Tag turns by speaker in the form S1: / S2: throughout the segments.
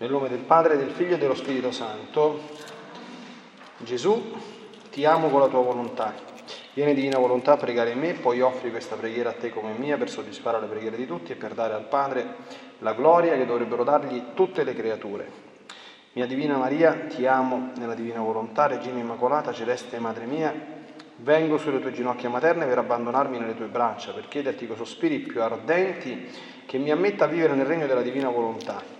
S1: Nel nome del Padre, del Figlio e dello Spirito Santo, Gesù, ti amo con la tua volontà. Viene divina volontà a pregare in me, poi offri questa preghiera a te come mia per soddisfare le preghiere di tutti e per dare al Padre la gloria che dovrebbero dargli tutte le creature. Mia Divina Maria, ti amo nella Divina Volontà, Regina Immacolata, Celeste Madre mia, vengo sulle tue ginocchia materne per abbandonarmi nelle tue braccia, per chiederti con sospiri più ardenti che mi ammetta a vivere nel regno della Divina Volontà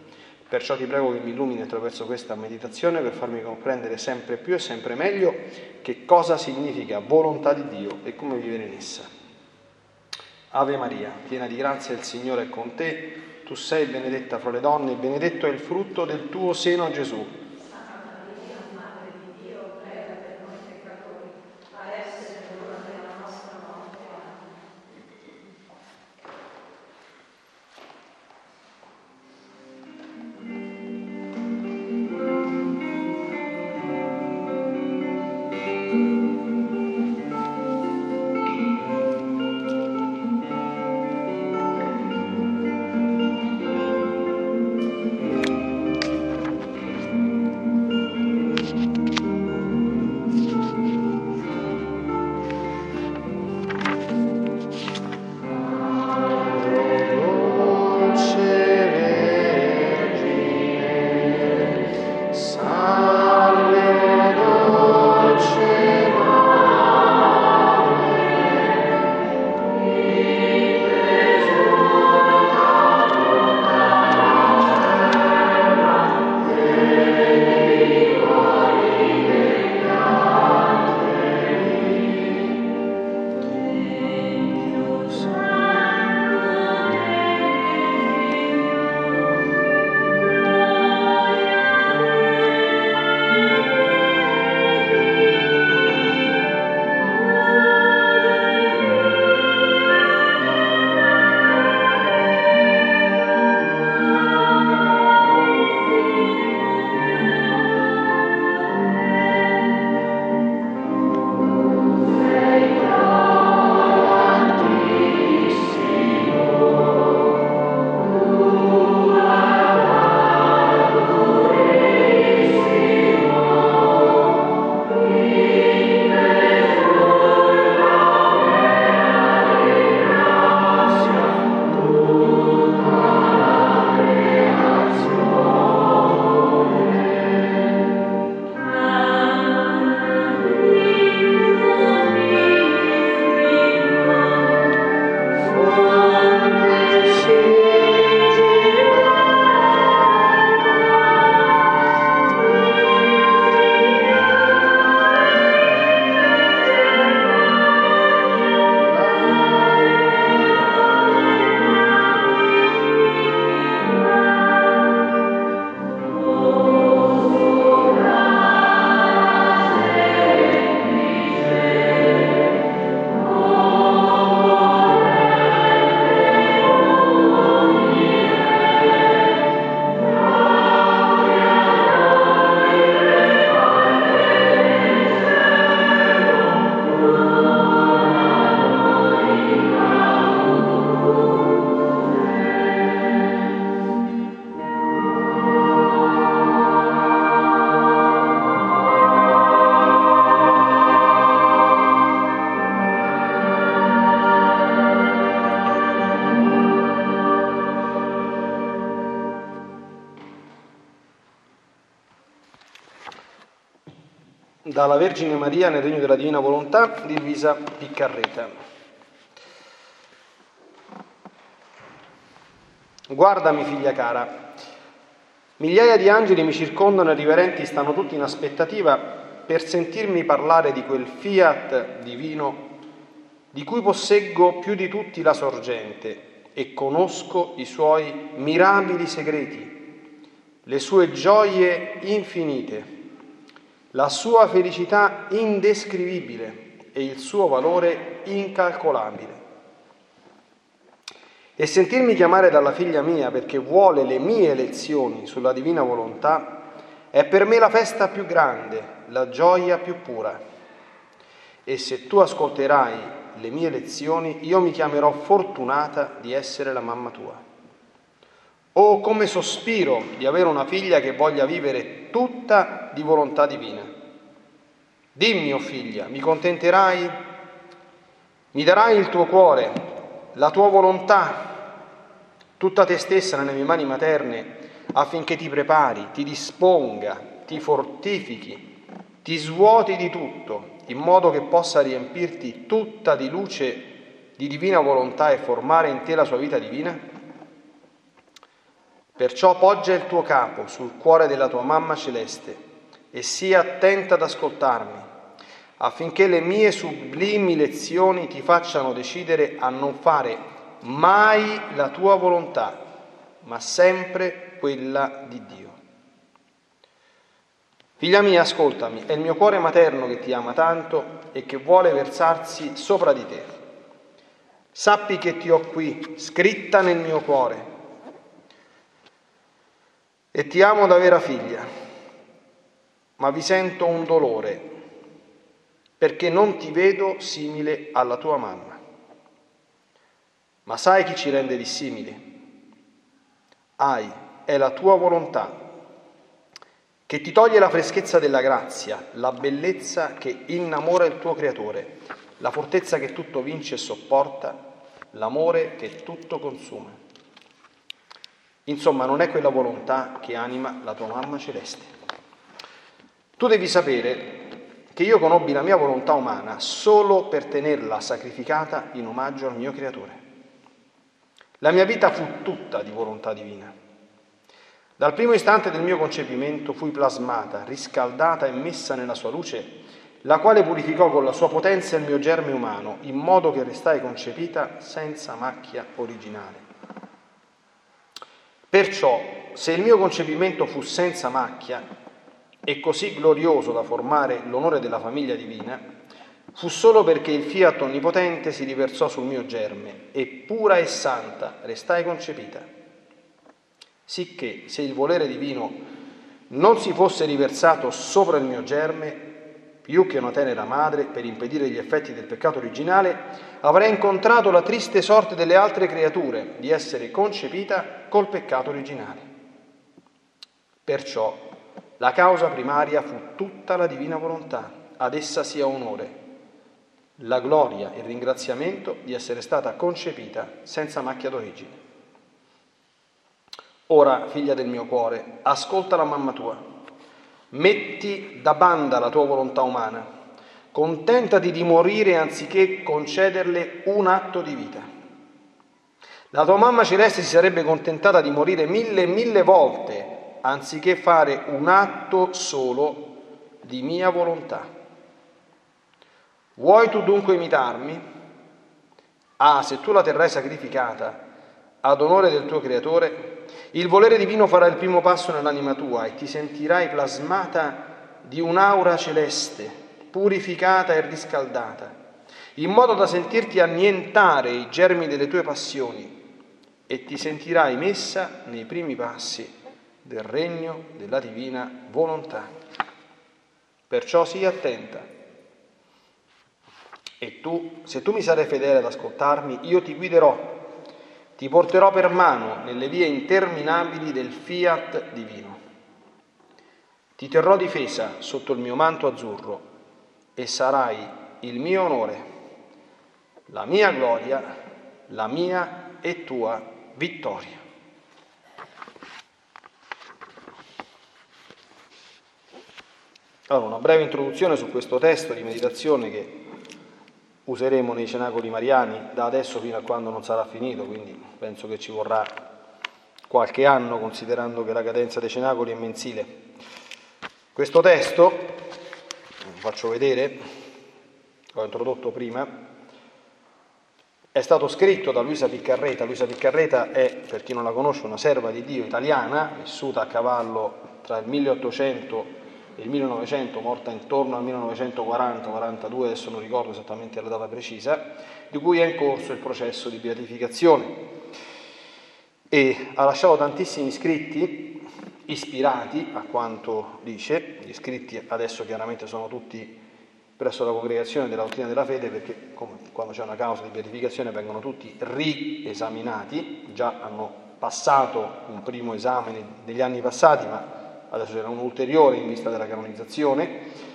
S1: Perciò ti prego che mi illumini attraverso questa meditazione per farmi comprendere sempre più e sempre meglio che cosa significa volontà di Dio e come vivere in essa. Ave Maria, piena di grazia, il Signore è con te, tu sei benedetta fra le donne e benedetto è il frutto del tuo seno Gesù. Dalla Vergine Maria nel regno della Divina Volontà di Luisa Piccarreta. Guardami, figlia cara, migliaia di angeli mi circondano e riverenti stanno tutti in aspettativa per sentirmi parlare di quel fiat divino di cui posseggo più di tutti la sorgente e conosco i suoi mirabili segreti le sue gioie infinite, la sua felicità indescrivibile e il suo valore incalcolabile. E sentirmi chiamare dalla figlia mia perché vuole le mie lezioni sulla divina volontà è per me la festa più grande, la gioia più pura. E se tu ascolterai le mie lezioni, io mi chiamerò fortunata di essere la mamma tua. Oh, come sospiro di avere una figlia che voglia vivere tutta di volontà divina. Dimmi, o oh figlia, mi contenterai? Mi darai il tuo cuore, la tua volontà, tutta te stessa nelle mie mani materne, affinché ti prepari, ti disponga, ti fortifichi, ti svuoti di tutto, in modo che possa riempirti tutta di luce di divina volontà e formare in te la sua vita divina? Perciò poggia il tuo capo sul cuore della tua mamma celeste e sii attenta ad ascoltarmi, affinché le mie sublimi lezioni ti facciano decidere a non fare mai la tua volontà, ma sempre quella di Dio. Figlia mia, ascoltami, è il mio cuore materno che ti ama tanto e che vuole versarsi sopra di te. Sappi che ti ho qui, scritta nel mio cuore e ti amo da vera figlia, ma vi sento un dolore perché non ti vedo simile alla tua mamma. Ma sai chi ci rende dissimili? Ai, è la tua volontà, che ti toglie la freschezza della grazia, la bellezza che innamora il tuo creatore, la fortezza che tutto vince e sopporta, l'amore che tutto consuma. Insomma, non è quella volontà che anima la tua mamma celeste. Tu devi sapere che io conobbi la mia volontà umana solo per tenerla sacrificata in omaggio al mio creatore. La mia vita fu tutta di volontà divina. Dal primo istante del mio concepimento fui plasmata, riscaldata e messa nella sua luce, la quale purificò con la sua potenza il mio germe umano, in modo che restai concepita senza macchia originale. Perciò, se il mio concepimento fu senza macchia e così glorioso da formare l'onore della famiglia divina, fu solo perché il fiat onnipotente si riversò sul mio germe e pura e santa restai concepita. Sicché se il volere divino non si fosse riversato sopra il mio germe, più che una tenera madre, per impedire gli effetti del peccato originale, avrei incontrato la triste sorte delle altre creature di essere concepita col peccato originale. Perciò la causa primaria fu tutta la divina volontà, ad essa sia onore, la gloria e il ringraziamento di essere stata concepita senza macchia d'origine. Ora, figlia del mio cuore, ascolta la mamma tua Metti da banda la tua volontà umana, contentati di morire anziché concederle un atto di vita. La tua mamma celeste si sarebbe contentata di morire mille e mille volte anziché fare un atto solo di mia volontà. Vuoi tu dunque imitarmi? Ah, se tu la terrai sacrificata ad onore del tuo creatore, il volere divino farà il primo passo nell'anima tua e ti sentirai plasmata di un'aura celeste, purificata e riscaldata, in modo da sentirti annientare i germi delle tue passioni e ti sentirai messa nei primi passi del regno della divina volontà. Perciò sii attenta. E tu, se tu mi sarai fedele ad ascoltarmi, io ti guiderò ti porterò per mano nelle vie interminabili del fiat divino. Ti terrò difesa sotto il mio manto azzurro e sarai il mio onore, la mia gloria, la mia e tua vittoria. Allora, una breve introduzione su questo testo di meditazione che useremo nei cenacoli mariani da adesso fino a quando non sarà finito, quindi penso che ci vorrà qualche anno considerando che la cadenza dei cenacoli è mensile. Questo testo, faccio vedere, l'ho introdotto prima, È stato scritto da Luisa Piccarreta. Luisa Piccarreta è, per chi non la conosce, una serva di Dio italiana, vissuta a cavallo tra il 1800 e il 1900, morta intorno al 1940-42, adesso non ricordo esattamente la data precisa, di cui è in corso il processo di beatificazione. E ha lasciato tantissimi scritti ispirati a quanto dice, gli scritti adesso chiaramente sono tutti presso la congregazione della dottrina della fede perché quando c'è una causa di beatificazione vengono tutti riesaminati, già hanno passato un primo esame negli anni passati, ma adesso c'era un ulteriore in vista della canonizzazione,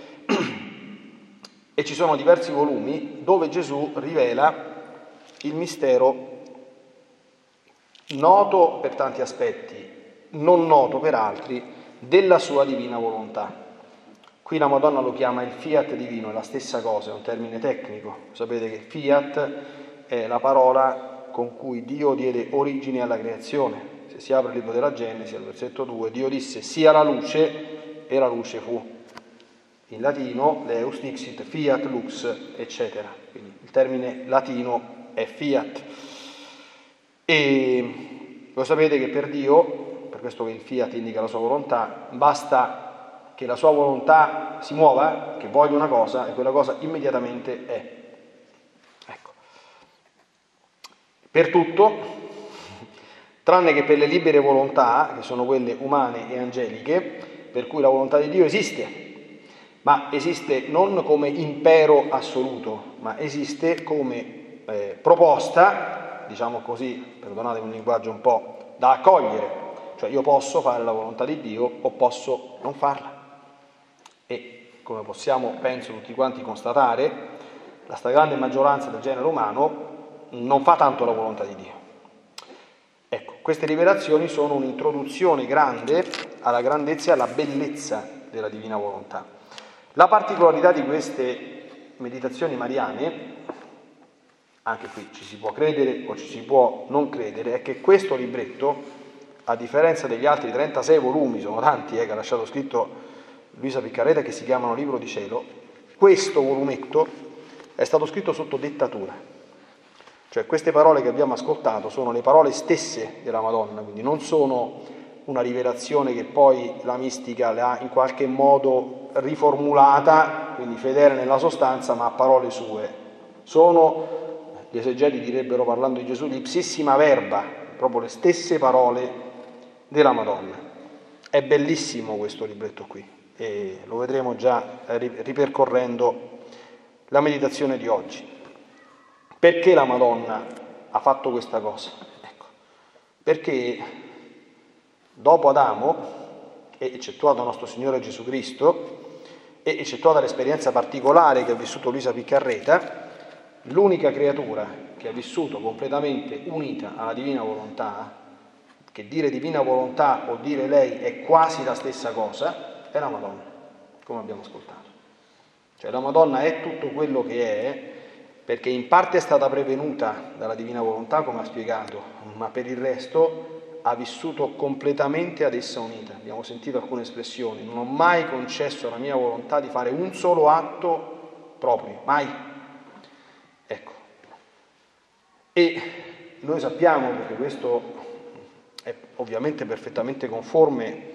S1: e ci sono diversi volumi dove Gesù rivela il mistero noto per tanti aspetti, non noto per altri, della sua divina volontà. Qui la Madonna lo chiama il fiat divino, è la stessa cosa, è un termine tecnico. Sapete che fiat è la parola con cui Dio diede origine alla creazione, se si apre il libro della Genesi, al versetto 2, Dio disse sia la luce e la luce fu. In latino, leus dixit, fiat lux, eccetera. Quindi il termine latino è fiat. E voi sapete che per Dio, per questo che il fiat indica la sua volontà, basta che la sua volontà si muova, che voglia una cosa e quella cosa immediatamente è. Ecco. Per tutto tranne che per le libere volontà, che sono quelle umane e angeliche, per cui la volontà di Dio esiste, ma esiste non come impero assoluto, ma esiste come eh, proposta, diciamo così, perdonatemi un linguaggio un po' da accogliere, cioè io posso fare la volontà di Dio o posso non farla. E come possiamo, penso, tutti quanti constatare, la stragrande maggioranza del genere umano non fa tanto la volontà di Dio Ecco, queste rivelazioni sono un'introduzione grande alla grandezza e alla bellezza della divina volontà. La particolarità di queste meditazioni mariane, anche qui ci si può credere o ci si può non credere, è che questo libretto, a differenza degli altri 36 volumi, sono tanti eh, che ha lasciato scritto Luisa Piccareta che si chiamano Libro di Cielo, questo volumetto è stato scritto sotto dettatura cioè queste parole che abbiamo ascoltato sono le parole stesse della Madonna, quindi non sono una rivelazione che poi la mistica le ha in qualche modo riformulata, quindi fedele nella sostanza, ma parole sue. Sono, gli esegeti direbbero parlando di Gesù, l'ipsissima verba, proprio le stesse parole della Madonna. È bellissimo questo libretto qui e lo vedremo già ripercorrendo la meditazione di oggi. Perché la Madonna ha fatto questa cosa? Ecco, perché dopo Adamo, e eccettuato nostro Signore Gesù Cristo, e eccettuata l'esperienza particolare che ha vissuto Luisa Piccarreta, l'unica creatura che ha vissuto completamente unita alla divina volontà, che dire divina volontà o dire lei è quasi la stessa cosa, è la Madonna, come abbiamo ascoltato. Cioè la Madonna è tutto quello che è, perché in parte è stata prevenuta dalla divina volontà, come ha spiegato, ma per il resto ha vissuto completamente ad essa unita. Abbiamo sentito alcune espressioni, non ho mai concesso alla mia volontà di fare un solo atto proprio, mai. Ecco. E noi sappiamo, perché questo è ovviamente perfettamente conforme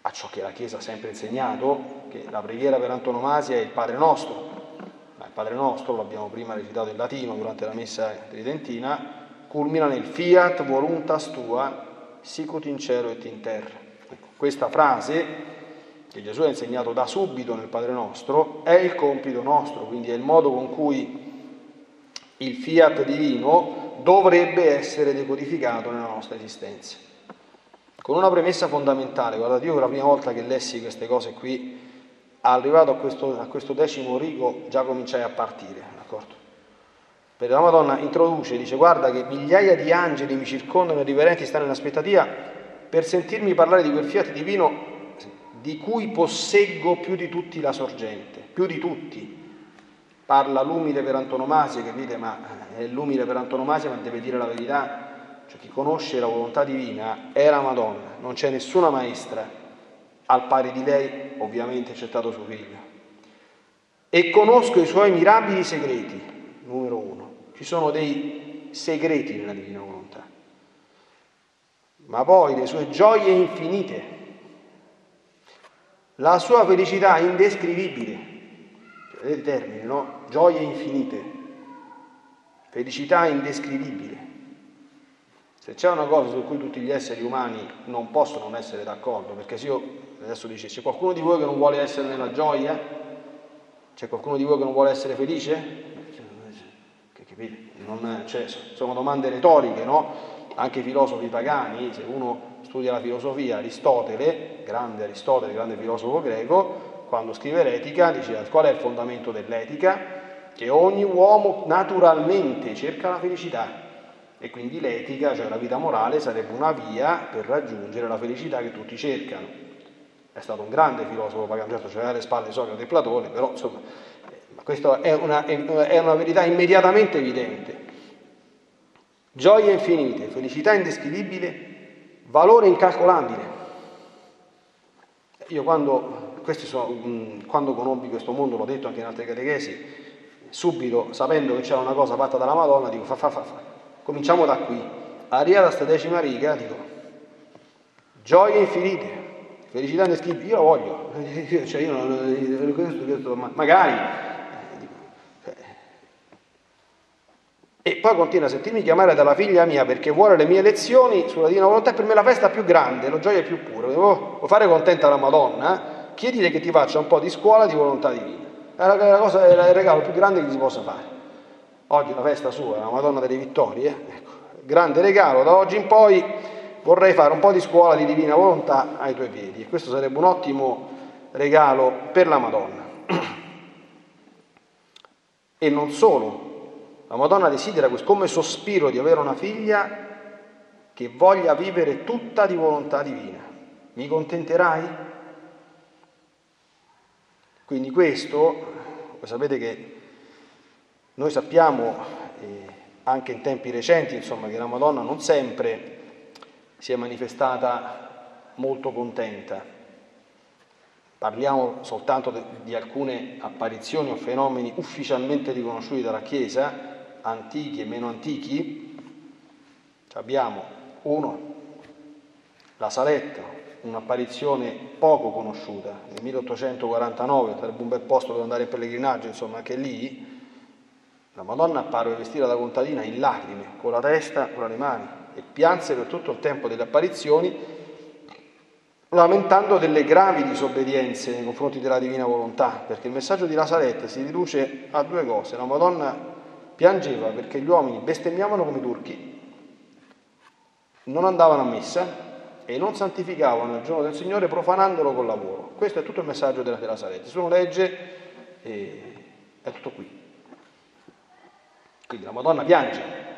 S1: a ciò che la Chiesa ha sempre insegnato, che la preghiera per antonomasia è il Padre nostro, Padre nostro, l'abbiamo prima recitato in latino durante la messa tridentina, culmina nel fiat voluntas tua, sicut in cielo et in terra. Ecco, questa frase che Gesù ha insegnato da subito nel Padre nostro è il compito nostro, quindi è il modo con cui il fiat divino dovrebbe essere decodificato nella nostra esistenza. Con una premessa fondamentale, guardate, io la prima volta che lessi queste cose qui arrivato a questo, a questo decimo rigo già cominciai a partire, d'accordo? Perché la Madonna introduce, dice guarda che migliaia di angeli mi circondano e riverenti stanno in aspettativa per sentirmi parlare di quel fiat divino di cui posseggo più di tutti la sorgente, più di tutti. Parla l'umile per antonomasia, capite? Ma è l'umile per antonomasia, ma deve dire la verità. Cioè chi conosce la volontà divina è la Madonna, non c'è nessuna maestra al pari di lei, ovviamente accettato suo figlio. E conosco i suoi mirabili segreti, numero uno. ci sono dei segreti nella divina volontà, ma poi le sue gioie infinite, la sua felicità indescrivibile, vedete il termine, no? Gioie infinite, felicità indescrivibile. Se c'è una cosa su cui tutti gli esseri umani non possono non essere d'accordo, perché se io adesso dice c'è qualcuno di voi che non vuole essere nella gioia? C'è qualcuno di voi che non vuole essere felice? Che capite? Non, cioè, sono domande retoriche, no? Anche i filosofi pagani, se uno studia la filosofia, Aristotele, grande Aristotele, grande filosofo greco, quando scrive l'etica, dice qual è il fondamento dell'etica? Che ogni uomo naturalmente cerca la felicità e quindi l'etica, cioè la vita morale, sarebbe una via per raggiungere la felicità che tutti cercano. È stato un grande filosofo pagano, certo c'era alle spalle Socrate e Platone, però insomma, questa è una, è una verità immediatamente evidente. Gioia infinite, felicità indescrivibile, valore incalcolabile. Io quando, sono, quando conobbi questo mondo, l'ho detto anche in altre catechesi, subito sapendo che c'era una cosa fatta dalla Madonna, dico fa fa fa fa Cominciamo da qui. Arriva da sta decima riga, dico, gioie infinite, felicità indescrivibili, io lo voglio, cioè io non, questo, questo, magari. E poi continua a sentirmi chiamare dalla figlia mia perché vuole le mie lezioni sulla divina volontà, per me la festa più grande, la gioia più pura. Devo fare contenta la Madonna, chiedile che ti faccia un po' di scuola di volontà divina. È la, la cosa, è il regalo più grande che si possa fare. Oggi la festa sua, la Madonna delle Vittorie, ecco, grande regalo, da oggi in poi vorrei fare un po' di scuola di divina volontà ai tuoi piedi e questo sarebbe un ottimo regalo per la Madonna. E non solo, la Madonna desidera come sospiro di avere una figlia che voglia vivere tutta di volontà divina. Mi contenterai? Quindi questo, voi sapete che noi sappiamo, eh, anche in tempi recenti, insomma, che la Madonna non sempre si è manifestata molto contenta. Parliamo soltanto di alcune apparizioni o fenomeni ufficialmente riconosciuti dalla Chiesa, antichi e meno antichi. Abbiamo uno, la Saletta, un'apparizione poco conosciuta, nel 1849, sarebbe un bel posto dove andare in pellegrinaggio, insomma, anche lì la Madonna apparve vestita da contadina in lacrime, con la testa con le mani, e pianse per tutto il tempo delle apparizioni, lamentando delle gravi disobbedienze nei confronti della divina volontà, perché il messaggio di Lazaret si riduce a due cose. La Madonna piangeva perché gli uomini bestemmiavano come turchi, non andavano a messa e non santificavano il giorno del Signore profanandolo col lavoro. Questo è tutto il messaggio della, della Salette. Se uno legge, eh, è tutto qui. Quindi la Madonna piange.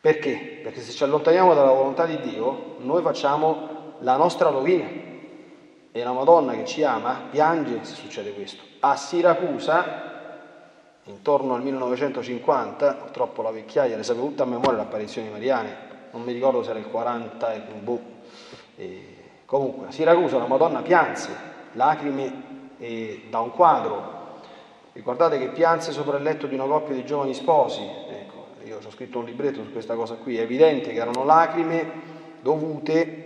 S1: Perché? Perché se ci allontaniamo dalla volontà di Dio, noi facciamo la nostra rovina. E la Madonna che ci ama piange se succede questo. A Siracusa, intorno al 1950, purtroppo la vecchiaia le sapeva tutta a memoria le apparizioni mariane, non mi ricordo se era il 40 e boh. E comunque, a Siracusa la Madonna pianse, lacrime eh, da un quadro Ricordate che pianse sopra il letto di una coppia di giovani sposi. Io ho scritto un libretto su questa cosa qui. È evidente che erano lacrime dovute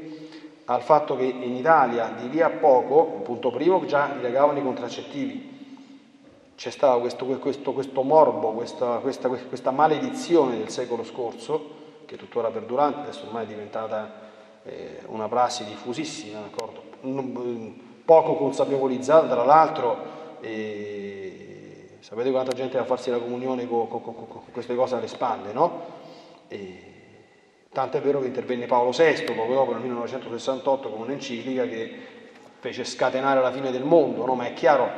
S1: al fatto che in Italia di lì a poco, punto primo, già dilagavano i contraccettivi. C'è stato questo, questo, questo morbo, questa, questa, questa, maledizione del secolo scorso, che è tuttora perdurante, adesso ormai è diventata eh, una prassi diffusissima, d'accordo? poco consapevolizzata tra l'altro. Eh, Sapete quanta gente va a farsi la comunione con, con, con, con queste cose alle spalle, no? E, tanto è vero che intervenne Paolo VI poco dopo, nel 1968, con un'enciclica che fece scatenare la fine del mondo, no? Ma è chiaro,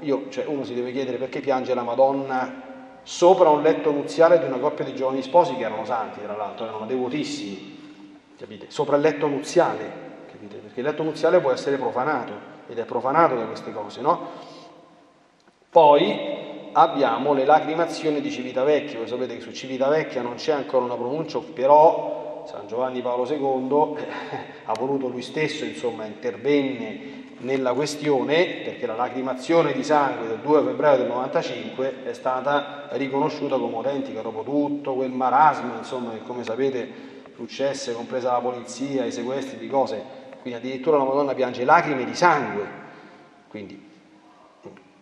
S1: io, cioè uno si deve chiedere perché piange la Madonna sopra un letto nuziale di una coppia di giovani sposi che erano santi, tra l'altro, erano devotissimi, capite? Sopra il letto nuziale, capite? Perché il letto nuziale può essere profanato ed è profanato da queste cose, no? Poi abbiamo le lacrimazioni di Civitavecchia, voi sapete che su Civitavecchia non c'è ancora una pronuncia, però San Giovanni Paolo II eh, ha voluto lui stesso, insomma, intervenne nella questione perché la lacrimazione di sangue del 2 febbraio del 95 è stata riconosciuta come autentica. Dopo tutto quel marasma, insomma, che come sapete successe, compresa la polizia, i sequestri di cose, quindi addirittura la Madonna piange lacrime di sangue, quindi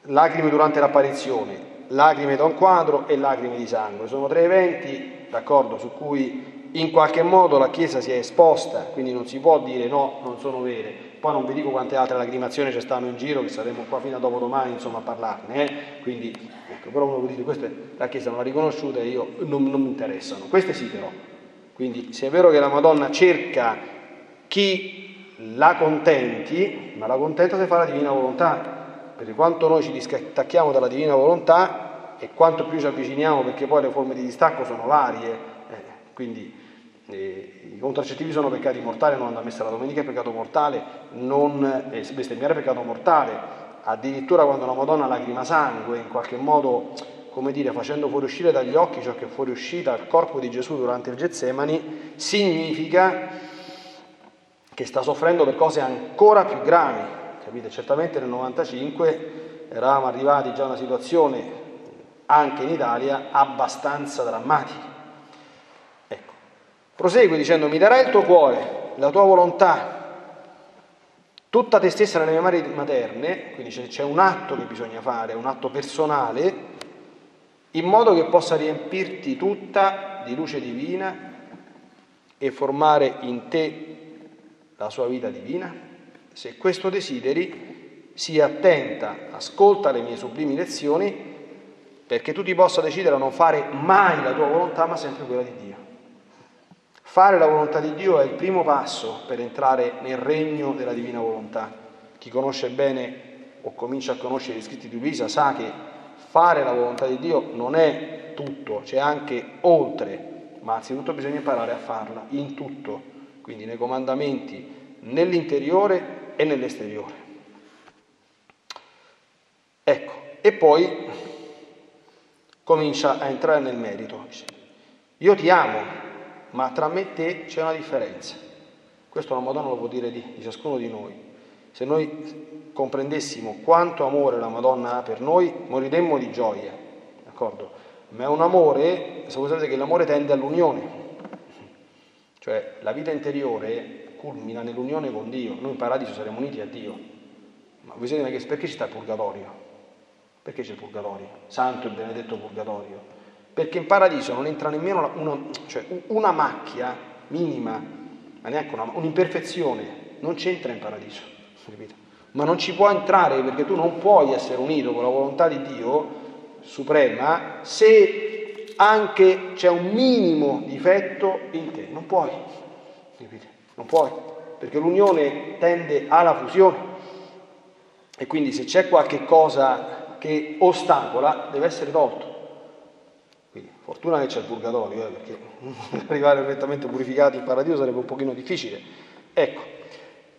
S1: lacrime durante l'apparizione, lacrime da un quadro e lacrime di sangue. Sono tre eventi, d'accordo, su cui in qualche modo la Chiesa si è esposta, quindi non si può dire no, non sono vere. Poi non vi dico quante altre lacrimazioni ci stanno in giro, che saremo qua fino a dopodomani insomma, a parlarne. Eh? Quindi, ecco, però uno può dire, questa la Chiesa non l'ha riconosciuta e io non, non mi interessano. Queste sì però. Quindi se è vero che la Madonna cerca chi la contenti, ma la contenta se fa la divina volontà perché quanto noi ci distacchiamo dalla divina volontà e quanto più ci avviciniamo, perché poi le forme di distacco sono varie, eh, quindi eh, i contraccettivi sono peccati mortali, non andare a messa la domenica è peccato mortale, non eh, bestemmiare è peccato mortale, addirittura quando la Madonna lacrima sangue, in qualche modo, come dire, facendo fuoriuscire dagli occhi ciò che è fuoriuscita al corpo di Gesù durante il Getsemani, significa che sta soffrendo per cose ancora più gravi, Capite? Certamente nel 95 eravamo arrivati già a una situazione, anche in Italia, abbastanza drammatica. Ecco. Prosegue dicendo, mi darai il tuo cuore, la tua volontà, tutta te stessa nelle mie mani materne, quindi c'è un atto che bisogna fare, un atto personale, in modo che possa riempirti tutta di luce divina e formare in te la sua vita divina? Se questo desideri, sii attenta, ascolta le mie sublimi lezioni, perché tu ti possa decidere a non fare mai la tua volontà, ma sempre quella di Dio. Fare la volontà di Dio è il primo passo per entrare nel regno della divina volontà. Chi conosce bene o comincia a conoscere gli scritti di Luisa sa che fare la volontà di Dio non è tutto, c'è anche oltre, ma anzitutto bisogna imparare a farla in tutto, quindi nei comandamenti, nell'interiore e nell'esteriore. Ecco, e poi comincia a entrare nel merito. Io ti amo, ma tra me e te c'è una differenza. Questo la Madonna lo può dire di, di ciascuno di noi. Se noi comprendessimo quanto amore la Madonna ha per noi, moriremmo di gioia, d'accordo? Ma è un amore, sapete che l'amore tende all'unione, cioè la vita interiore culmina nell'unione con Dio. Noi in paradiso saremo uniti a Dio. Ma voi sapete che perché ci sta il purgatorio? Perché c'è il purgatorio? Santo e benedetto purgatorio. Perché in paradiso non entra nemmeno una, cioè una macchia minima, ma neanche una, un'imperfezione, non c'entra in paradiso, capito? Ma non ci può entrare perché tu non puoi essere unito con la volontà di Dio suprema se anche c'è un minimo difetto in te, non puoi, capite? Non puoi, perché l'unione tende alla fusione e quindi se c'è qualche cosa che ostacola deve essere tolto. Quindi fortuna che c'è il purgatorio, eh, perché arrivare perfettamente purificati in paradiso sarebbe un pochino difficile. Ecco,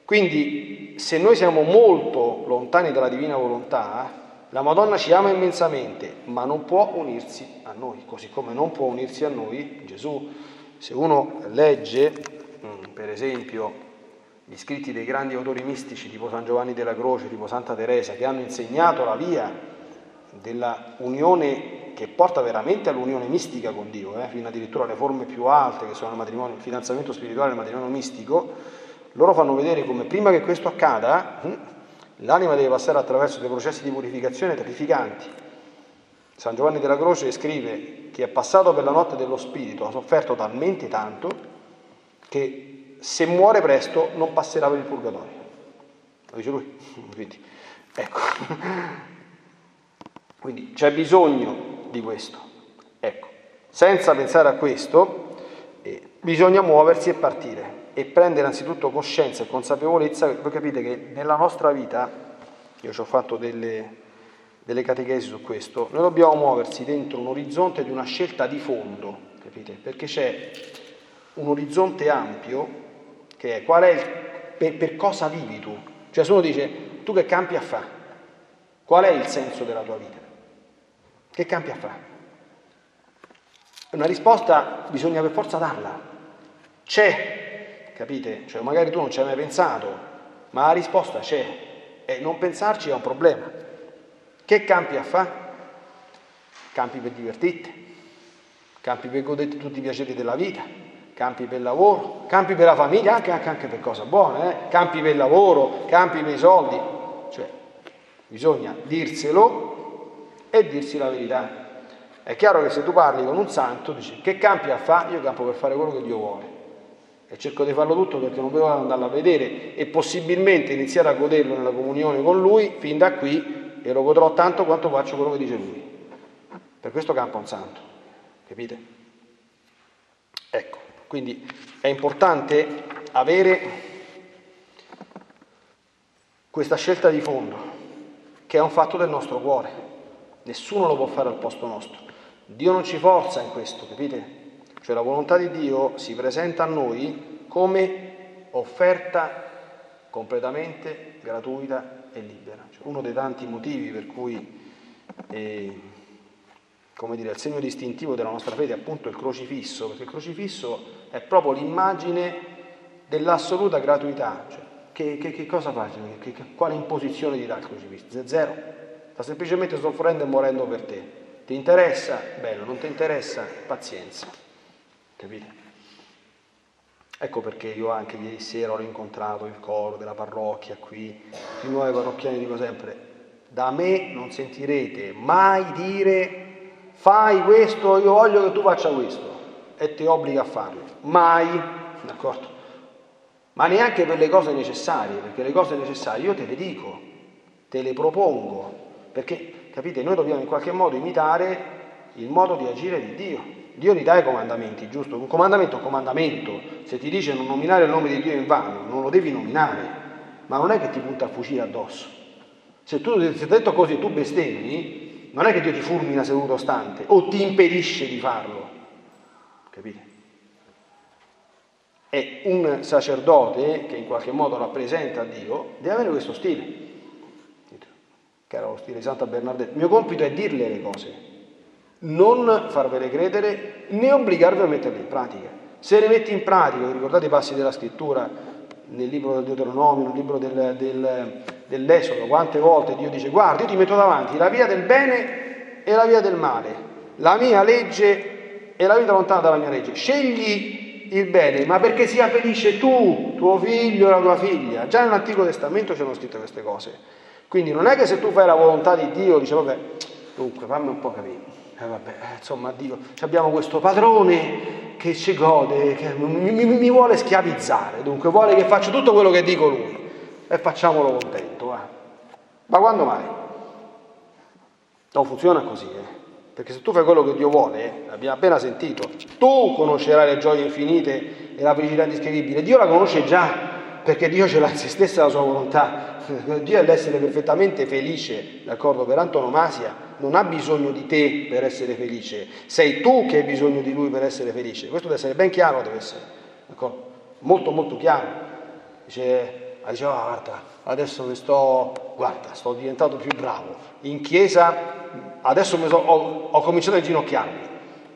S1: quindi se noi siamo molto lontani dalla divina volontà, la Madonna ci ama immensamente, ma non può unirsi a noi, così come non può unirsi a noi Gesù. Se uno legge per esempio gli scritti dei grandi autori mistici tipo San Giovanni della Croce, tipo Santa Teresa, che hanno insegnato la via della unione che porta veramente all'unione mistica con Dio, eh, fino addirittura alle forme più alte che sono il matrimonio, il fidanzamento spirituale e il matrimonio mistico, loro fanno vedere come prima che questo accada hm, l'anima deve passare attraverso dei processi di purificazione terrificanti. San Giovanni della Croce scrive che è passato per la notte dello spirito, ha sofferto talmente tanto che se muore presto non passerà per il purgatorio. Lo dice lui. Quindi, ecco. Quindi c'è bisogno di questo. Ecco. Senza pensare a questo, eh, bisogna muoversi e partire e prendere anzitutto coscienza e consapevolezza. Voi capite che nella nostra vita, io ci ho fatto delle, delle catechesi su questo, noi dobbiamo muoversi dentro un orizzonte di una scelta di fondo, capite? Perché c'è un orizzonte ampio che è qual è il, per, per, cosa vivi tu. Cioè se uno dice tu che campi a fare? Qual è il senso della tua vita? Che campi a fare? Una risposta bisogna per forza darla. C'è, capite? Cioè magari tu non ci hai mai pensato, ma la risposta c'è e non pensarci è un problema. Che campi a fare? Campi per divertirti, campi per goderti tutti i piaceri della vita, campi per lavoro, campi per la famiglia, anche, anche, anche per cose buone, eh? campi per lavoro, campi per i soldi. Cioè, bisogna dirselo e dirsi la verità. È chiaro che se tu parli con un santo, dici che campi a fare? Io campo per fare quello che Dio vuole. E cerco di farlo tutto perché non vedo andarlo a vedere e possibilmente iniziare a goderlo nella comunione con Lui, fin da qui, e lo godrò tanto quanto faccio quello che dice Lui. Per questo campa un santo, capite? Ecco, quindi è importante avere questa scelta di fondo, che è un fatto del nostro cuore. Nessuno lo può fare al posto nostro. Dio non ci forza in questo, capite? Cioè la volontà di Dio si presenta a noi come offerta completamente gratuita e libera. Cioè, uno dei tanti motivi per cui eh, come dire, il segno distintivo della nostra fede è appunto il crocifisso, perché il crocifisso è proprio l'immagine dell'assoluta gratuità. Cioè, che, che, che, cosa fa? Che, quale imposizione ti dà il crocifisso? Zero. Sta semplicemente soffrendo e morendo per te. Ti interessa? Bello, non ti interessa? Pazienza. Capite? Ecco perché io anche ieri sera ho incontrato il coro della parrocchia qui, i nuovi parrocchiani dico sempre, da me non sentirete mai dire fai questo, io voglio che tu faccia questo e ti obbliga a farlo. Mai, d'accordo? Ma neanche per le cose necessarie, perché le cose necessarie io te le dico, te le propongo, perché Capite? Noi dobbiamo in qualche modo imitare il modo di agire di Dio. Dio gli dà i comandamenti, giusto? Un comandamento è un comandamento. Se ti dice non nominare il nome di Dio in vano, non lo devi nominare, ma non è che ti punta il fucile addosso. Se tu ti detto così tu bestemmi, non è che Dio ti fulmina seduto stante o ti impedisce di farlo. Capite? E un sacerdote che in qualche modo rappresenta Dio deve avere questo stile che era lo stile di Santa Bernardetta. Il mio compito è dirle le cose, non farvele credere né obbligarvi a metterle in pratica. Se le metti in pratica, ricordate i passi della scrittura nel libro del Deuteronomio, nel libro del, del, dell'Esodo, quante volte Dio dice guarda, io ti metto davanti la via del bene e la via del male, la mia legge e la vita lontana dalla mia legge. Scegli il bene, ma perché sia felice tu, tuo figlio e la tua figlia. Già nell'Antico Testamento c'erano scritte queste cose. Quindi non è che se tu fai la volontà di Dio, dici vabbè, dunque fammi un po' capire. Eh, vabbè, eh, insomma, Dio, abbiamo questo padrone che ci gode, che mi, mi, mi, vuole schiavizzare, dunque vuole che faccia tutto quello che dico lui e facciamolo contento. Ma quando mai? Non funziona così, eh? perché se tu fai quello che Dio vuole, eh, l'abbiamo appena sentito, tu conoscerai le gioie infinite e la felicità indescrivibile. Dio la conosce già, perché Dio ce l'ha in se stessa la sua volontà. Dio è l'essere perfettamente felice, d'accordo? Per antonomasia, non ha bisogno di te per essere felice, sei tu che hai bisogno di Lui per essere felice. Questo deve essere ben chiaro, deve essere, d'accordo? Molto molto chiaro. Dice, ah, dice oh, guarda, adesso che sto, guarda, sto diventato più bravo. In chiesa adesso so, ho, ho, cominciato a inginocchiarmi.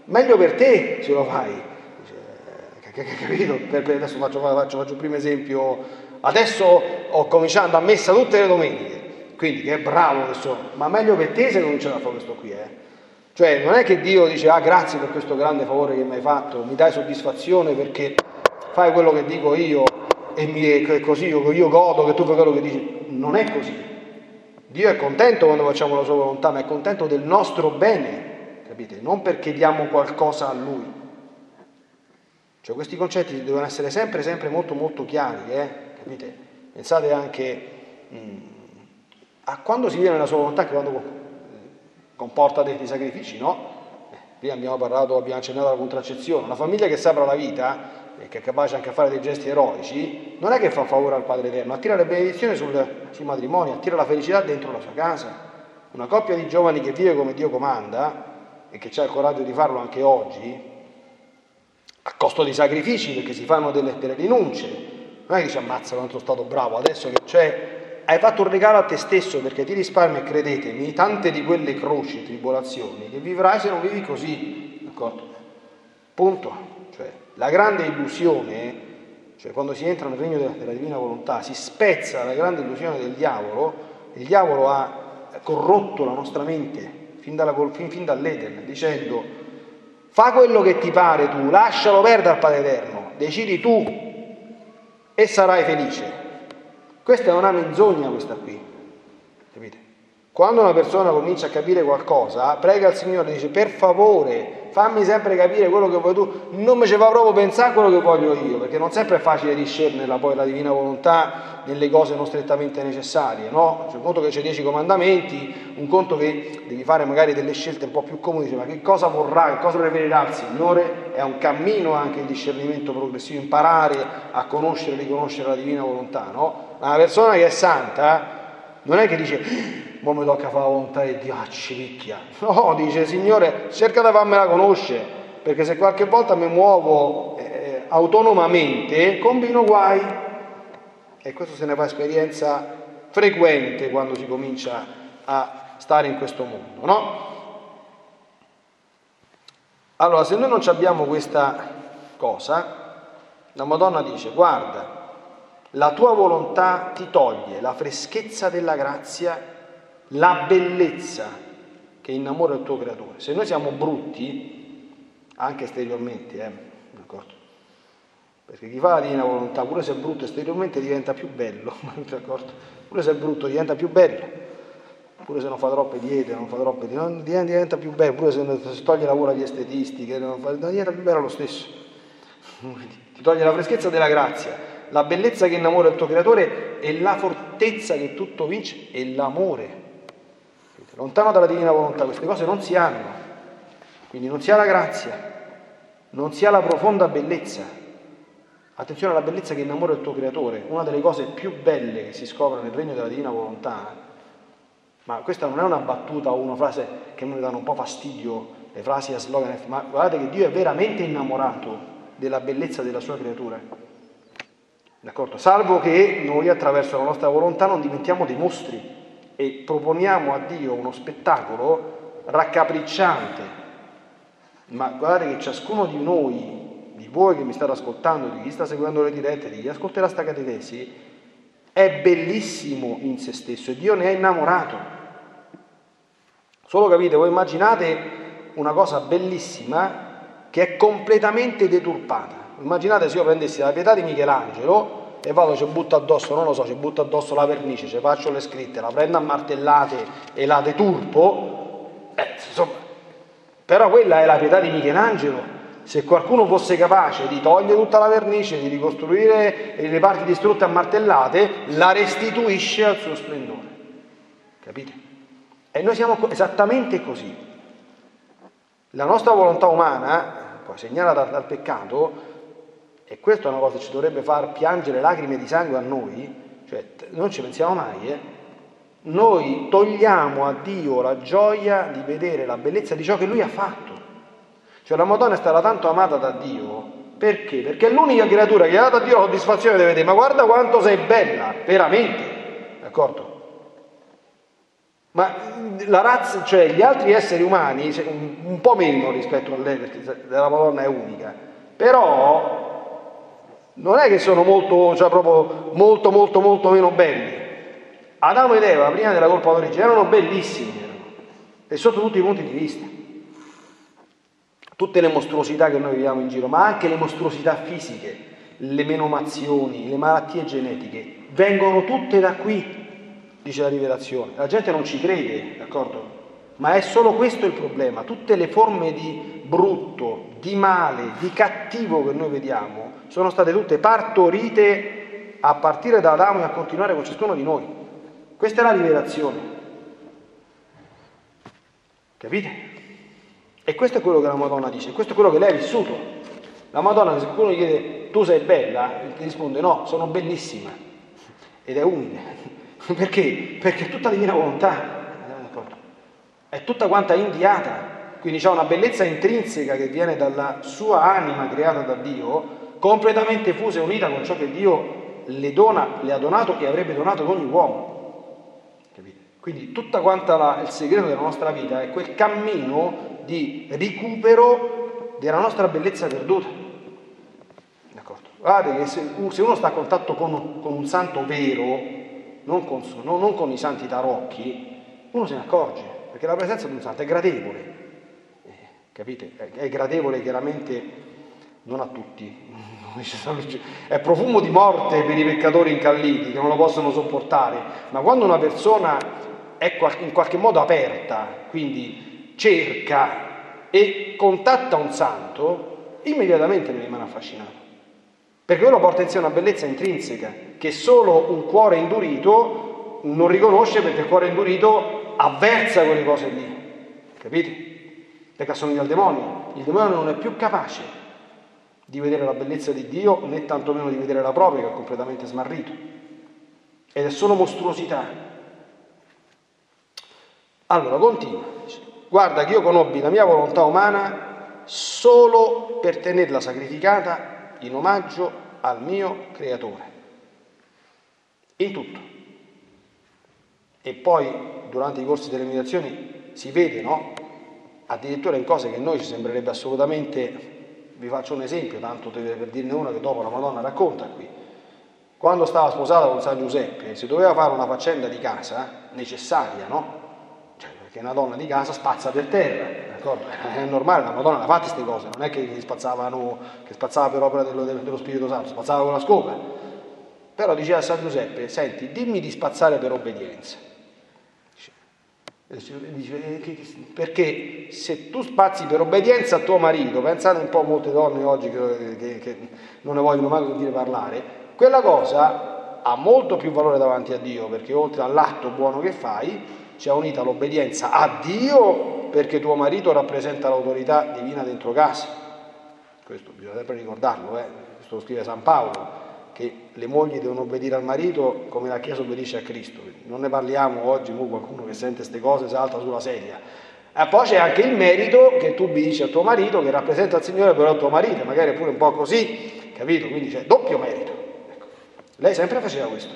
S1: Meglio per te se lo fai. Dice, capito? Per, per, adesso faccio, faccio, faccio il primo esempio Adesso ho cominciato a messa tutte le domeniche, quindi che bravo che sono, ma meglio per te se cominciare a fare questo qui, eh. Cioè non è che Dio dice ah grazie per questo grande favore che mi hai fatto, mi dai soddisfazione perché fai quello che dico io e mi è così, io, io godo che tu fai quello che dici. Non è così. Dio è contento quando facciamo la sua volontà, ma è contento del nostro bene, capite? Non perché diamo qualcosa a Lui. Cioè questi concetti devono essere sempre, sempre molto, molto chiari, eh? Capite? Pensate anche mh, mm, a quando si vive nella sua volontà, che quando comporta dei, sacrifici, no? Eh, prima abbiamo parlato, abbiamo accennato alla contraccezione. Una famiglia che sapra la vita, che è capace anche a fare dei gesti eroici, non è che fa favore al Padre Eterno, attira le benedizioni sul, sul matrimonio, attira la felicità dentro la sua casa. Una coppia di giovani che vive come Dio comanda e che ha il coraggio di farlo anche oggi, a costo di sacrifici perché si fanno delle, delle rinunce, non è che dici ammazza quanto sono stato bravo, adesso che c'è, hai fatto un regalo a te stesso perché ti risparmi, credetemi, tante di quelle croci e tribolazioni che vivrai se non vivi così, d'accordo? Punto. La grande illusione, cioè quando si entra nel regno della, della divina volontà, si spezza la grande illusione del diavolo, il diavolo ha corrotto la nostra mente fin, dalla, fin, fin dall'Eden, dicendo fa quello che ti pare tu, lascialo perdere al Padre Eterno, decidi tu e sarai felice. Questa è una menzogna questa qui? Quando una persona comincia a capire qualcosa, prega il Signore dice per favore fammi sempre capire quello che vuoi tu, non mi ci fa proprio pensare a quello che voglio io, perché non sempre è facile discernere poi la divina volontà nelle cose non strettamente necessarie, no? C'è un conto che c'è dieci comandamenti, un conto che devi fare magari delle scelte un po' più comuni, dice, ma che cosa vorrà, che cosa preferirà il Signore? È un cammino anche il discernimento progressivo, imparare a conoscere e riconoscere la divina volontà, no? Ma una persona che è santa non è che dice ma mi tocca fare la volontà di Dio, ah, civicchia. No, dice Signore, cerca di farmela conoscere, perché se qualche volta mi muovo eh, autonomamente, combino guai. E questo se ne fa esperienza frequente quando si comincia a stare in questo mondo, no? Allora, se noi non abbiamo questa cosa, la Madonna dice, guarda, la tua volontà ti toglie la freschezza della grazia la bellezza che innamora il tuo creatore. Se noi siamo brutti, anche esteriormente, eh, d'accordo? Perché chi fa la divina volontà, pure se è brutto esteriormente, diventa più bello, d'accordo? Pure se è brutto diventa più bello, pure se non fa troppe diete, non fa troppe non diventa più bello, pure se toglie la cura di estetistiche, non fa, diventa più bello lo stesso. Ti toglie la freschezza della grazia, la bellezza che innamora il tuo creatore e la fortezza che tutto vince e l'amore Lontano dalla divina volontà queste cose non si hanno, quindi non si ha la grazia, non si ha la profonda bellezza. Attenzione alla bellezza che innamora il tuo creatore, una delle cose più belle che si scopre nel regno della divina volontà. Ma questa non è una battuta o una frase che mi danno un po' fastidio, le frasi a slogan, ma guardate che Dio è veramente innamorato della bellezza della sua creatura. D'accordo? Salvo che noi attraverso la nostra volontà non diventiamo dei mostri, e proponiamo a Dio uno spettacolo raccapricciante, ma guardate che ciascuno di noi, di voi che mi state ascoltando, di chi sta seguendo le dirette, di chi ascolterà sta catechesi, è bellissimo in se stesso e Dio ne è innamorato. Solo capite, voi immaginate una cosa bellissima che è completamente deturpata. Immaginate se io prendessi la pietà di Michelangelo e vado, ci butto addosso, non lo so, ci butto addosso la vernice, ci faccio le scritte, la prendo a martellate e la deturpo, eh, insomma, però quella è la pietà di Michelangelo. Se qualcuno fosse capace di togliere tutta la vernice, di ricostruire le parti distrutte a martellate, la restituisce al suo splendore. Capite? E noi siamo esattamente così. La nostra volontà umana, poi segnalata dal peccato, e questa è una cosa che ci dovrebbe far piangere lacrime di sangue a noi, cioè non ci pensiamo mai, eh? noi togliamo a Dio la gioia di vedere la bellezza di ciò che Lui ha fatto. Cioè la Madonna è stata tanto amata da Dio, perché? Perché è l'unica creatura che ha dato a Dio la soddisfazione di vedere, ma guarda quanto sei bella, veramente, d'accordo? Ma la razza, cioè gli altri esseri umani, un, po' meno rispetto a lei, perché la Madonna è unica, però non è che sono molto, cioè proprio molto, molto, molto meno belli. Adamo ed Eva, prima della colpa d'origine, erano bellissimi, erano, e sotto tutti i punti di vista. Tutte le mostruosità che noi viviamo in giro, ma anche le mostruosità fisiche, le menomazioni, le malattie genetiche, vengono tutte da qui, dice la rivelazione. La gente non ci crede, d'accordo? Ma è solo questo il problema. Tutte le forme di brutto, di male, di cattivo che noi vediamo sono state tutte partorite a partire da Adamo e a continuare con ciascuno di noi. Questa è la rivelazione. Capite? E questo è quello che la Madonna dice, questo è quello che lei ha vissuto. La Madonna, se qualcuno gli chiede tu sei bella, ti risponde no, sono bellissima. Ed è umile. Perché? Perché è tutta divina volontà. È tutta quanta inviata. Quindi c'è una bellezza intrinseca che viene dalla sua anima creata da Dio, completamente fusa e unita con ciò che Dio le, dona, le ha donato e avrebbe donato ad ogni uomo. Capite? Quindi tutta quanta la, il segreto della nostra vita è quel cammino di recupero della nostra bellezza perduta. Guardate che se, uno sta a contatto con, con un santo vero, non con, non, non con, i santi tarocchi, uno se ne accorge, perché la presenza di un santo è gradevole. Capite? È gradevole chiaramente non a tutti. È profumo di morte per i peccatori incalliti che non lo possono sopportare, ma quando una persona è in qualche modo aperta, quindi cerca e contatta un santo, immediatamente ne rimane affascinato. Perché quello porta in sé una bellezza intrinseca che solo un cuore indurito non riconosce perché il cuore indurito avversa quelle cose lì. Capite? Perché assomiglia al demonio. Il demonio non è più capace di vedere la bellezza di Dio né tantomeno di vedere la propria che è completamente smarrito. Ed è solo mostruosità. Allora, continua. Guarda che io conobbi la mia volontà umana solo per tenerla sacrificata in omaggio al mio creatore. In tutto. E poi durante i corsi delle meditazioni si vede, no? Addirittura in cose che a noi ci sembrerebbe assolutamente, vi faccio un esempio, tanto per dirne una che dopo la Madonna racconta qui. Quando stava sposata con San Giuseppe, si doveva fare una faccenda di casa necessaria, no? Cioè, perché una donna di casa spazza per terra, d'accordo? È normale, la Madonna ha fatto queste cose, non è che spazzavano, che spazzava per opera dello, dello Spirito Santo, spazzava con la scopa. Però diceva a San Giuseppe, senti, dimmi di spazzare per obbedienza. Dice, perché se tu spazi per obbedienza a tuo marito, pensate un po' a molte donne oggi che, che, che non ne vogliono mai sentire parlare, quella cosa ha molto più valore davanti a Dio, perché oltre all'atto buono che fai, c'è unita l'obbedienza a Dio perché tuo marito rappresenta l'autorità divina dentro casa. Questo bisogna sempre ricordarlo, eh? questo lo scrive San Paolo, che le mogli devono obbedire al marito come la Chiesa obbedisce a Cristo. Non ne parliamo oggi, qualcuno che sente queste cose salta sulla sedia. E poi c'è anche il merito che tu obbedisci a tuo marito, che rappresenta il Signore però il tuo marito, magari pure un po' così, capito? Quindi c'è doppio merito. Ecco. Lei sempre faceva questo.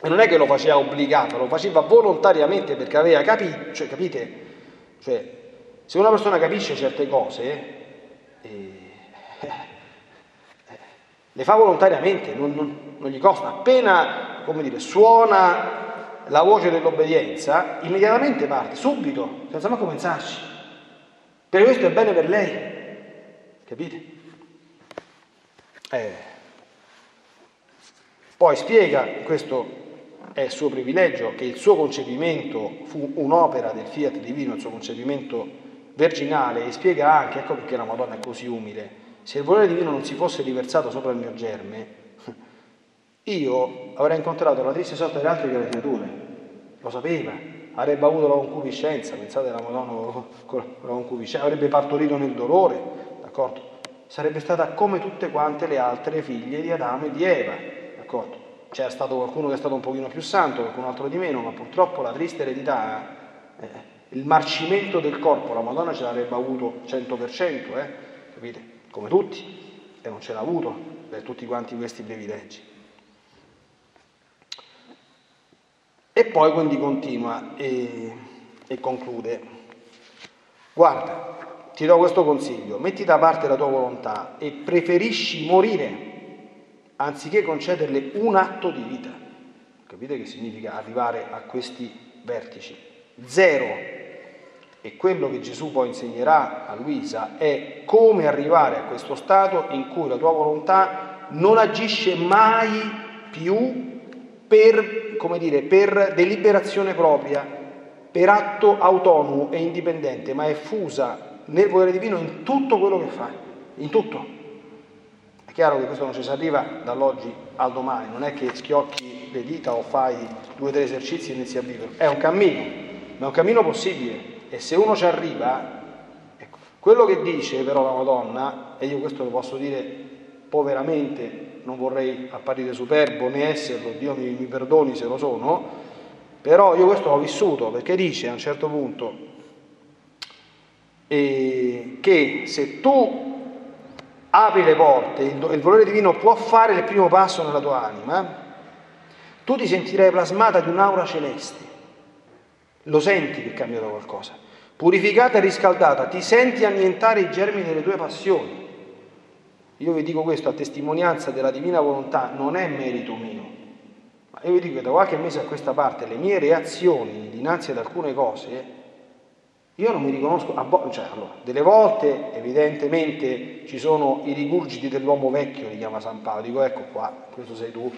S1: E non è che lo faceva obbligato, lo faceva volontariamente perché aveva capito, cioè, capite? Cioè, se una persona capisce certe cose, eh, eh, le fa volontariamente, non, non, non, gli costa. Appena, come dire, suona la voce dell'obbedienza, immediatamente parte, subito, senza manco pensarci. Per questo è bene per lei, capite? Eh. Poi spiega questo è il suo privilegio che il suo concepimento fu un'opera del fiat divino, il suo concepimento virginale, e spiega anche, ecco perché la Madonna è così umile, se il volere divino non si fosse riversato sopra il mio germe, io avrei incontrato la triste sorte delle altre creature, lo sapeva, avrebbe avuto la concupiscenza, pensate alla Madonna con la concupiscenza, avrebbe partorito nel dolore, d'accordo? Sarebbe stata come tutte quante le altre figlie di Adamo e di Eva, d'accordo? c'è stato qualcuno che è stato un pochino più santo, qualcun altro di meno, ma purtroppo la triste eredità, eh, il marcimento del corpo, la Madonna ce l'avrebbe avuto 100%, eh, capite? Come tutti, e non ce l'ha avuto per tutti quanti questi privilegi. E poi quindi continua e, e conclude, guarda, ti do questo consiglio, metti da parte la tua volontà e preferisci morire anziché concederle un atto di vita. Capite che significa arrivare a questi vertici? Zero. E quello che Gesù poi insegnerà a Luisa è come arrivare a questo stato in cui la tua volontà non agisce mai più per, come dire, per deliberazione propria, per atto autonomo e indipendente, ma è fusa nel volere divino in tutto quello che fa, in tutto. Chiaro che questo non ci si arriva dall'oggi al domani, non è che schiocchi le dita o fai due o tre esercizi e inizi a vivere, è un cammino, ma è un cammino possibile e se uno ci arriva, ecco, quello che dice però la Madonna, e io questo lo posso dire poveramente, non vorrei apparire superbo né esserlo, Dio mi, mi perdoni se lo sono, però io questo l'ho vissuto perché dice a un certo punto eh, che se tu apri le porte, il, volere divino può fare il primo passo nella tua anima, tu ti sentirai plasmata di un'aura celeste. Lo senti che è cambiato qualcosa. Purificata e riscaldata, ti senti annientare i germi delle tue passioni. Io vi dico questo a testimonianza della divina volontà, non è merito mio. Ma io vi dico che da qualche mese a questa parte le mie reazioni dinanzi ad alcune cose, io non mi riconosco, cioè, allora, delle volte evidentemente ci sono i rigurgiti dell'uomo vecchio, li chiama San Paolo, dico ecco qua, questo sei tu,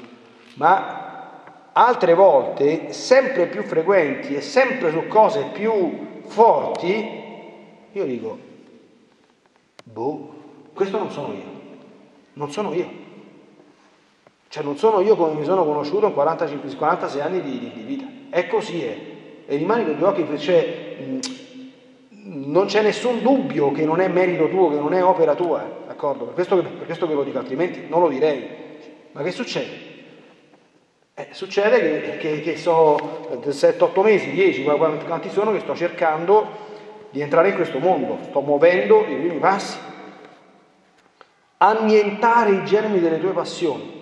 S1: ma altre volte, sempre più frequenti e sempre su cose più forti, io dico, boh, questo non sono io non sono io. Cioè non sono io come mi sono conosciuto in 45, 46 anni di, di, di vita. È così, è. E rimani con gli occhi, cioè, non c'è nessun dubbio che non è merito tuo, che non è opera tua, d'accordo? Per questo, per questo che lo dico, altrimenti non lo direi. Ma che succede? Eh, succede che, che, che so 7-8 mesi, 10, quanti sono, che sto cercando di entrare in questo mondo, sto muovendo i primi passi annientare i germi delle tue passioni.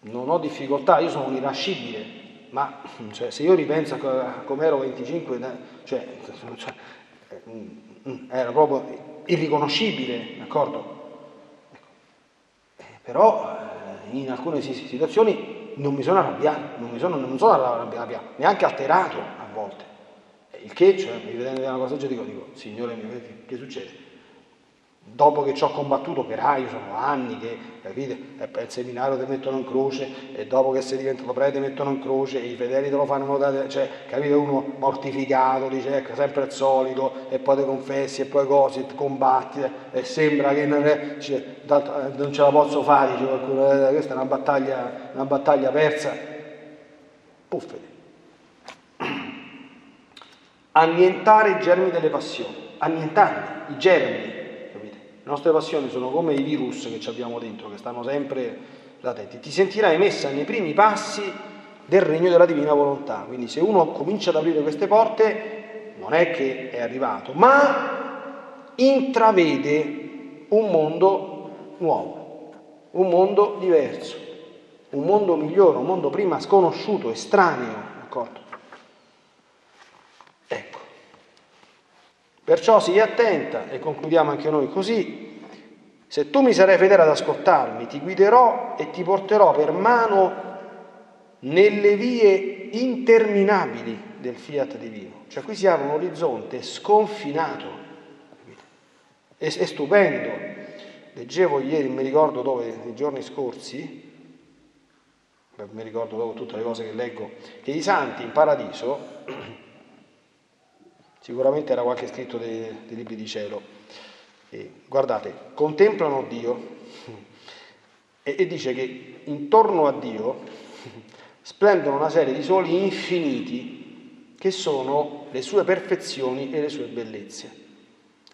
S1: Non ho difficoltà, io sono un irascibile, ma cioè, se io ripenso a come ero 25, cioè, cioè, era proprio irriconoscibile, d'accordo? Eh, però in alcune situazioni non mi sono arrabbiato, non mi sono, non sono arrabbiato, neanche alterato a volte. Il che, cioè, mi vedendo una cosa, dico, dico, Signore mio, che succede? Dopo che ci ho combattuto per anni, sono anni che, capite, il seminario ti mettono in croce e dopo che sei diventato prete mettono in croce e i fedeli te lo fanno notare, cioè, capite, uno mortificato, dice, ecco, sempre il solito, e poi ti confessi e poi cose, ti combatti e sembra che non, è, cioè, non ce la posso fare, dice qualcuno, eh, questa è una battaglia, una battaglia persa, puffete. Annientare i germi delle passioni, annientarli, i germi, le nostre passioni sono come i virus che abbiamo dentro, che stanno sempre latenti. Ti sentirai messa nei primi passi del regno della divina volontà. Quindi se uno comincia ad aprire queste porte, non è che è arrivato, ma intravede un mondo nuovo, un mondo diverso, un mondo migliore, un mondo prima sconosciuto, estraneo, d'accordo? Ecco. Perciò sii attenta, e concludiamo anche noi così, se tu mi sarai fedele ad ascoltarmi, ti guiderò e ti porterò per mano nelle vie interminabili del fiat divino. Cioè qui si apre un orizzonte sconfinato, è, è stupendo. Leggevo ieri, mi ricordo dove, nei giorni scorsi, mi ricordo dopo tutte le cose che leggo, che i santi in paradiso Sicuramente era qualche scritto dei, dei libri di cielo. E, guardate, contemplano Dio e, e dice che intorno a Dio splendono una serie di soli infiniti che sono le sue perfezioni e le sue bellezze.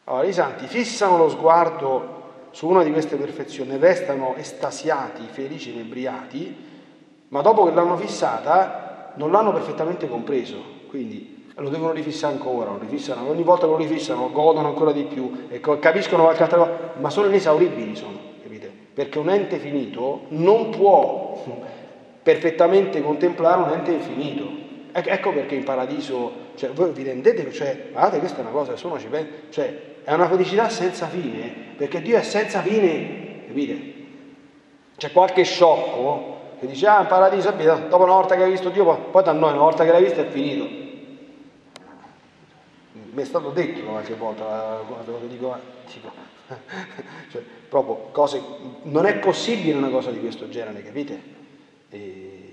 S1: Allora i santi fissano lo sguardo su una di queste perfezioni, restano estasiati, felici, inebriati, ma dopo che l'hanno fissata non l'hanno perfettamente compreso. Quindi lo devono rifissare ancora, lo rifissano, ogni volta che lo rifissano godono ancora di più e capiscono qualche altra cosa, ma sono inesauribili, sono, capite? Perché un ente finito non può perfettamente contemplare un ente infinito. Ecco perché in paradiso, cioè, voi vi rendete, cioè, guardate, questa è una cosa, nessuno ci pensa, cioè, è una felicità senza fine, perché Dio è senza fine, capite? C'è qualche sciocco che dice, ah, in paradiso, dopo una volta che hai visto Dio, poi, da noi, una volta che l'hai visto è finito mi è stato detto qualche volta, quando dico, tipo, cioè, proprio cose, non è possibile una cosa di questo genere, capite? E,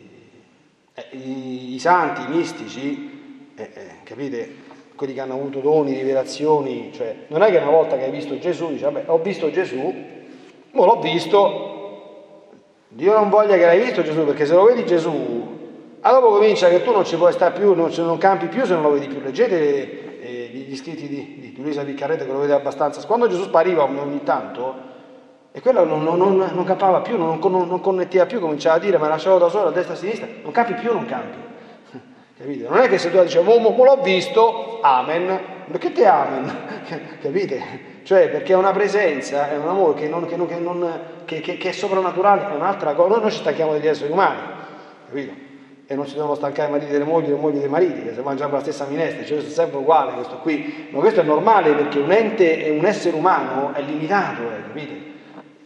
S1: eh, i, i, santi, i mistici, eh, eh, capite? Quelli che hanno avuto doni, rivelazioni, cioè, non è che una volta che hai visto Gesù, dici, vabbè, ho visto Gesù, ma l'ho visto, Dio non voglia che l'hai visto Gesù, perché se lo vedi Gesù, allora comincia che tu non ci puoi stare più, non, non campi più se non lo vedi più. Leggete gli scritti di, di Luisa Piccarrete che lo vede abbastanza, quando Gesù spariva ogni tanto, e quello non, non, non, non campava più, non, non, connetteva più, cominciava a dire, ma lasciavo da solo a destra e a sinistra, non campi più, non campi. Capite? Non è che se tu dici, mo, mo, l'ho visto, amen, perché te amen? Capite? Cioè, perché è una presenza, è un amore che, non, che, che, che, che è soprannaturale, è un'altra cosa. Noi, noi ci stacchiamo degli esseri umani, capito? E non si devono stancare i mariti delle mogli e le mogli dei mariti, che se mangiano la stessa minestra, cioè è sempre uguale questo qui, ma questo è normale perché un ente un essere umano è limitato, eh, capite?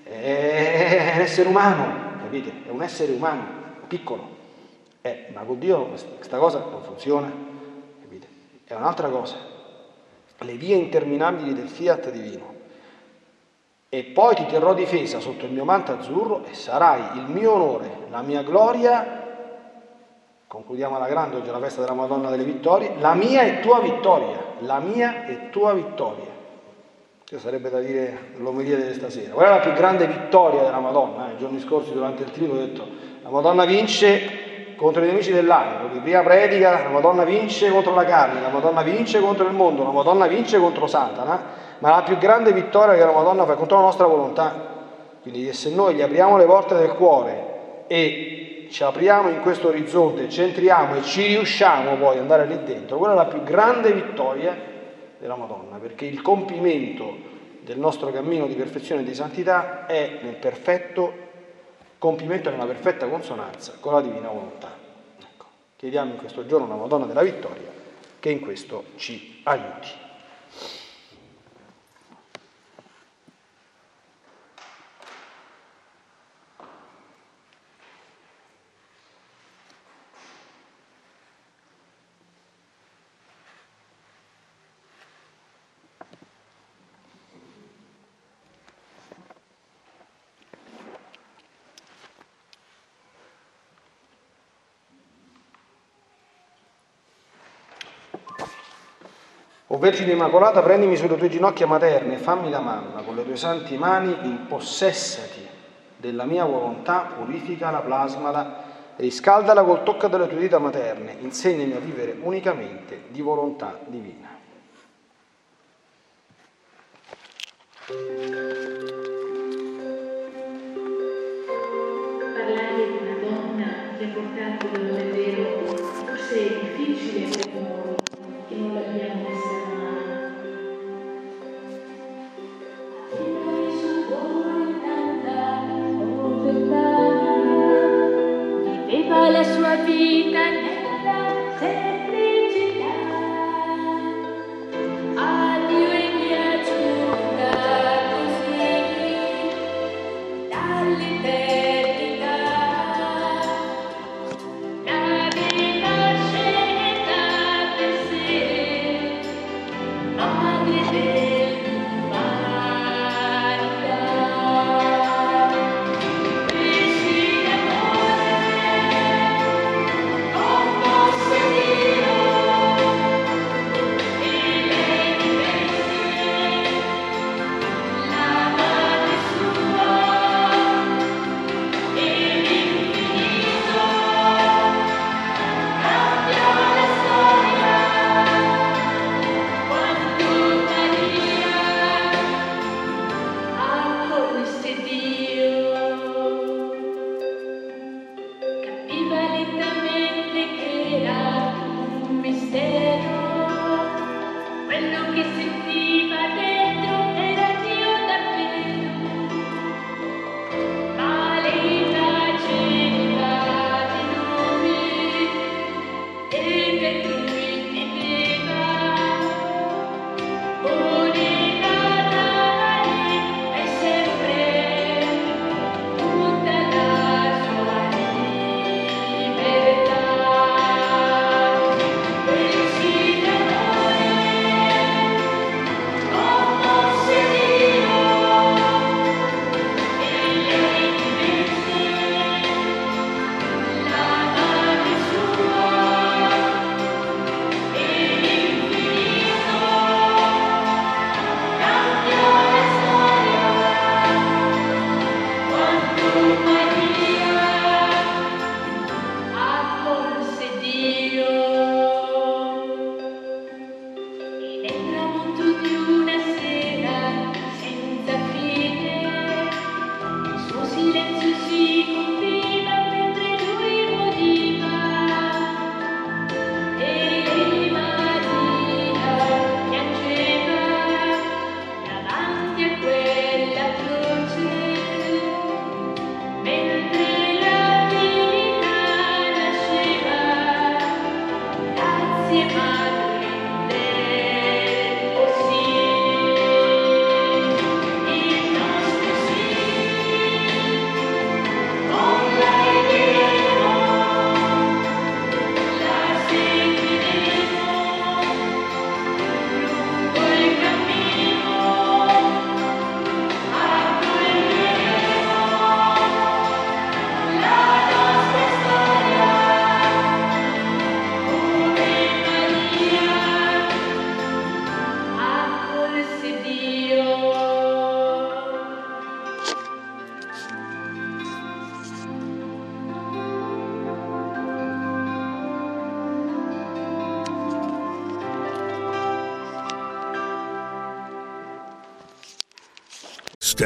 S1: È un essere umano, capite? È un essere umano, piccolo. Eh, ma con Dio questa cosa non funziona, capite? È un'altra cosa. Le vie interminabili del fiat divino. E poi ti terrò difesa sotto il mio manto azzurro e sarai il mio onore, la mia gloria concludiamo alla grande oggi la festa della Madonna delle Vittorie, la mia e tua vittoria, la mia e tua vittoria. Questo sarebbe da dire l'omelia di stasera. Qual è la più grande vittoria della Madonna? Eh, I giorni scorsi durante il trino ho detto la Madonna vince contro i nemici dell'anima, quindi prima predica, la Madonna vince contro la carne, la Madonna vince contro il mondo, la Madonna vince contro Satana, ma la più grande vittoria che la Madonna fa contro la nostra volontà. Quindi se noi gli apriamo le porte del cuore e ci apriamo in questo orizzonte, centriamo e ci riusciamo poi ad andare lì dentro, quella è la più grande vittoria della Madonna, perché il compimento del nostro cammino di perfezione e di santità è nel perfetto compimento, nella perfetta consonanza con la divina volontà. Ecco, chiediamo in questo giorno alla Madonna della vittoria che in questo ci aiuti. Vergine Immacolata, prendimi sulle tue ginocchia materne, fammi da mamma, con le tue santi mani impossessati della mia volontà, purificala, plasmala, riscaldala col tocco delle tue dita materne, insegnami a vivere unicamente di volontà divina. Parlare di una donna che ha portato dolore You.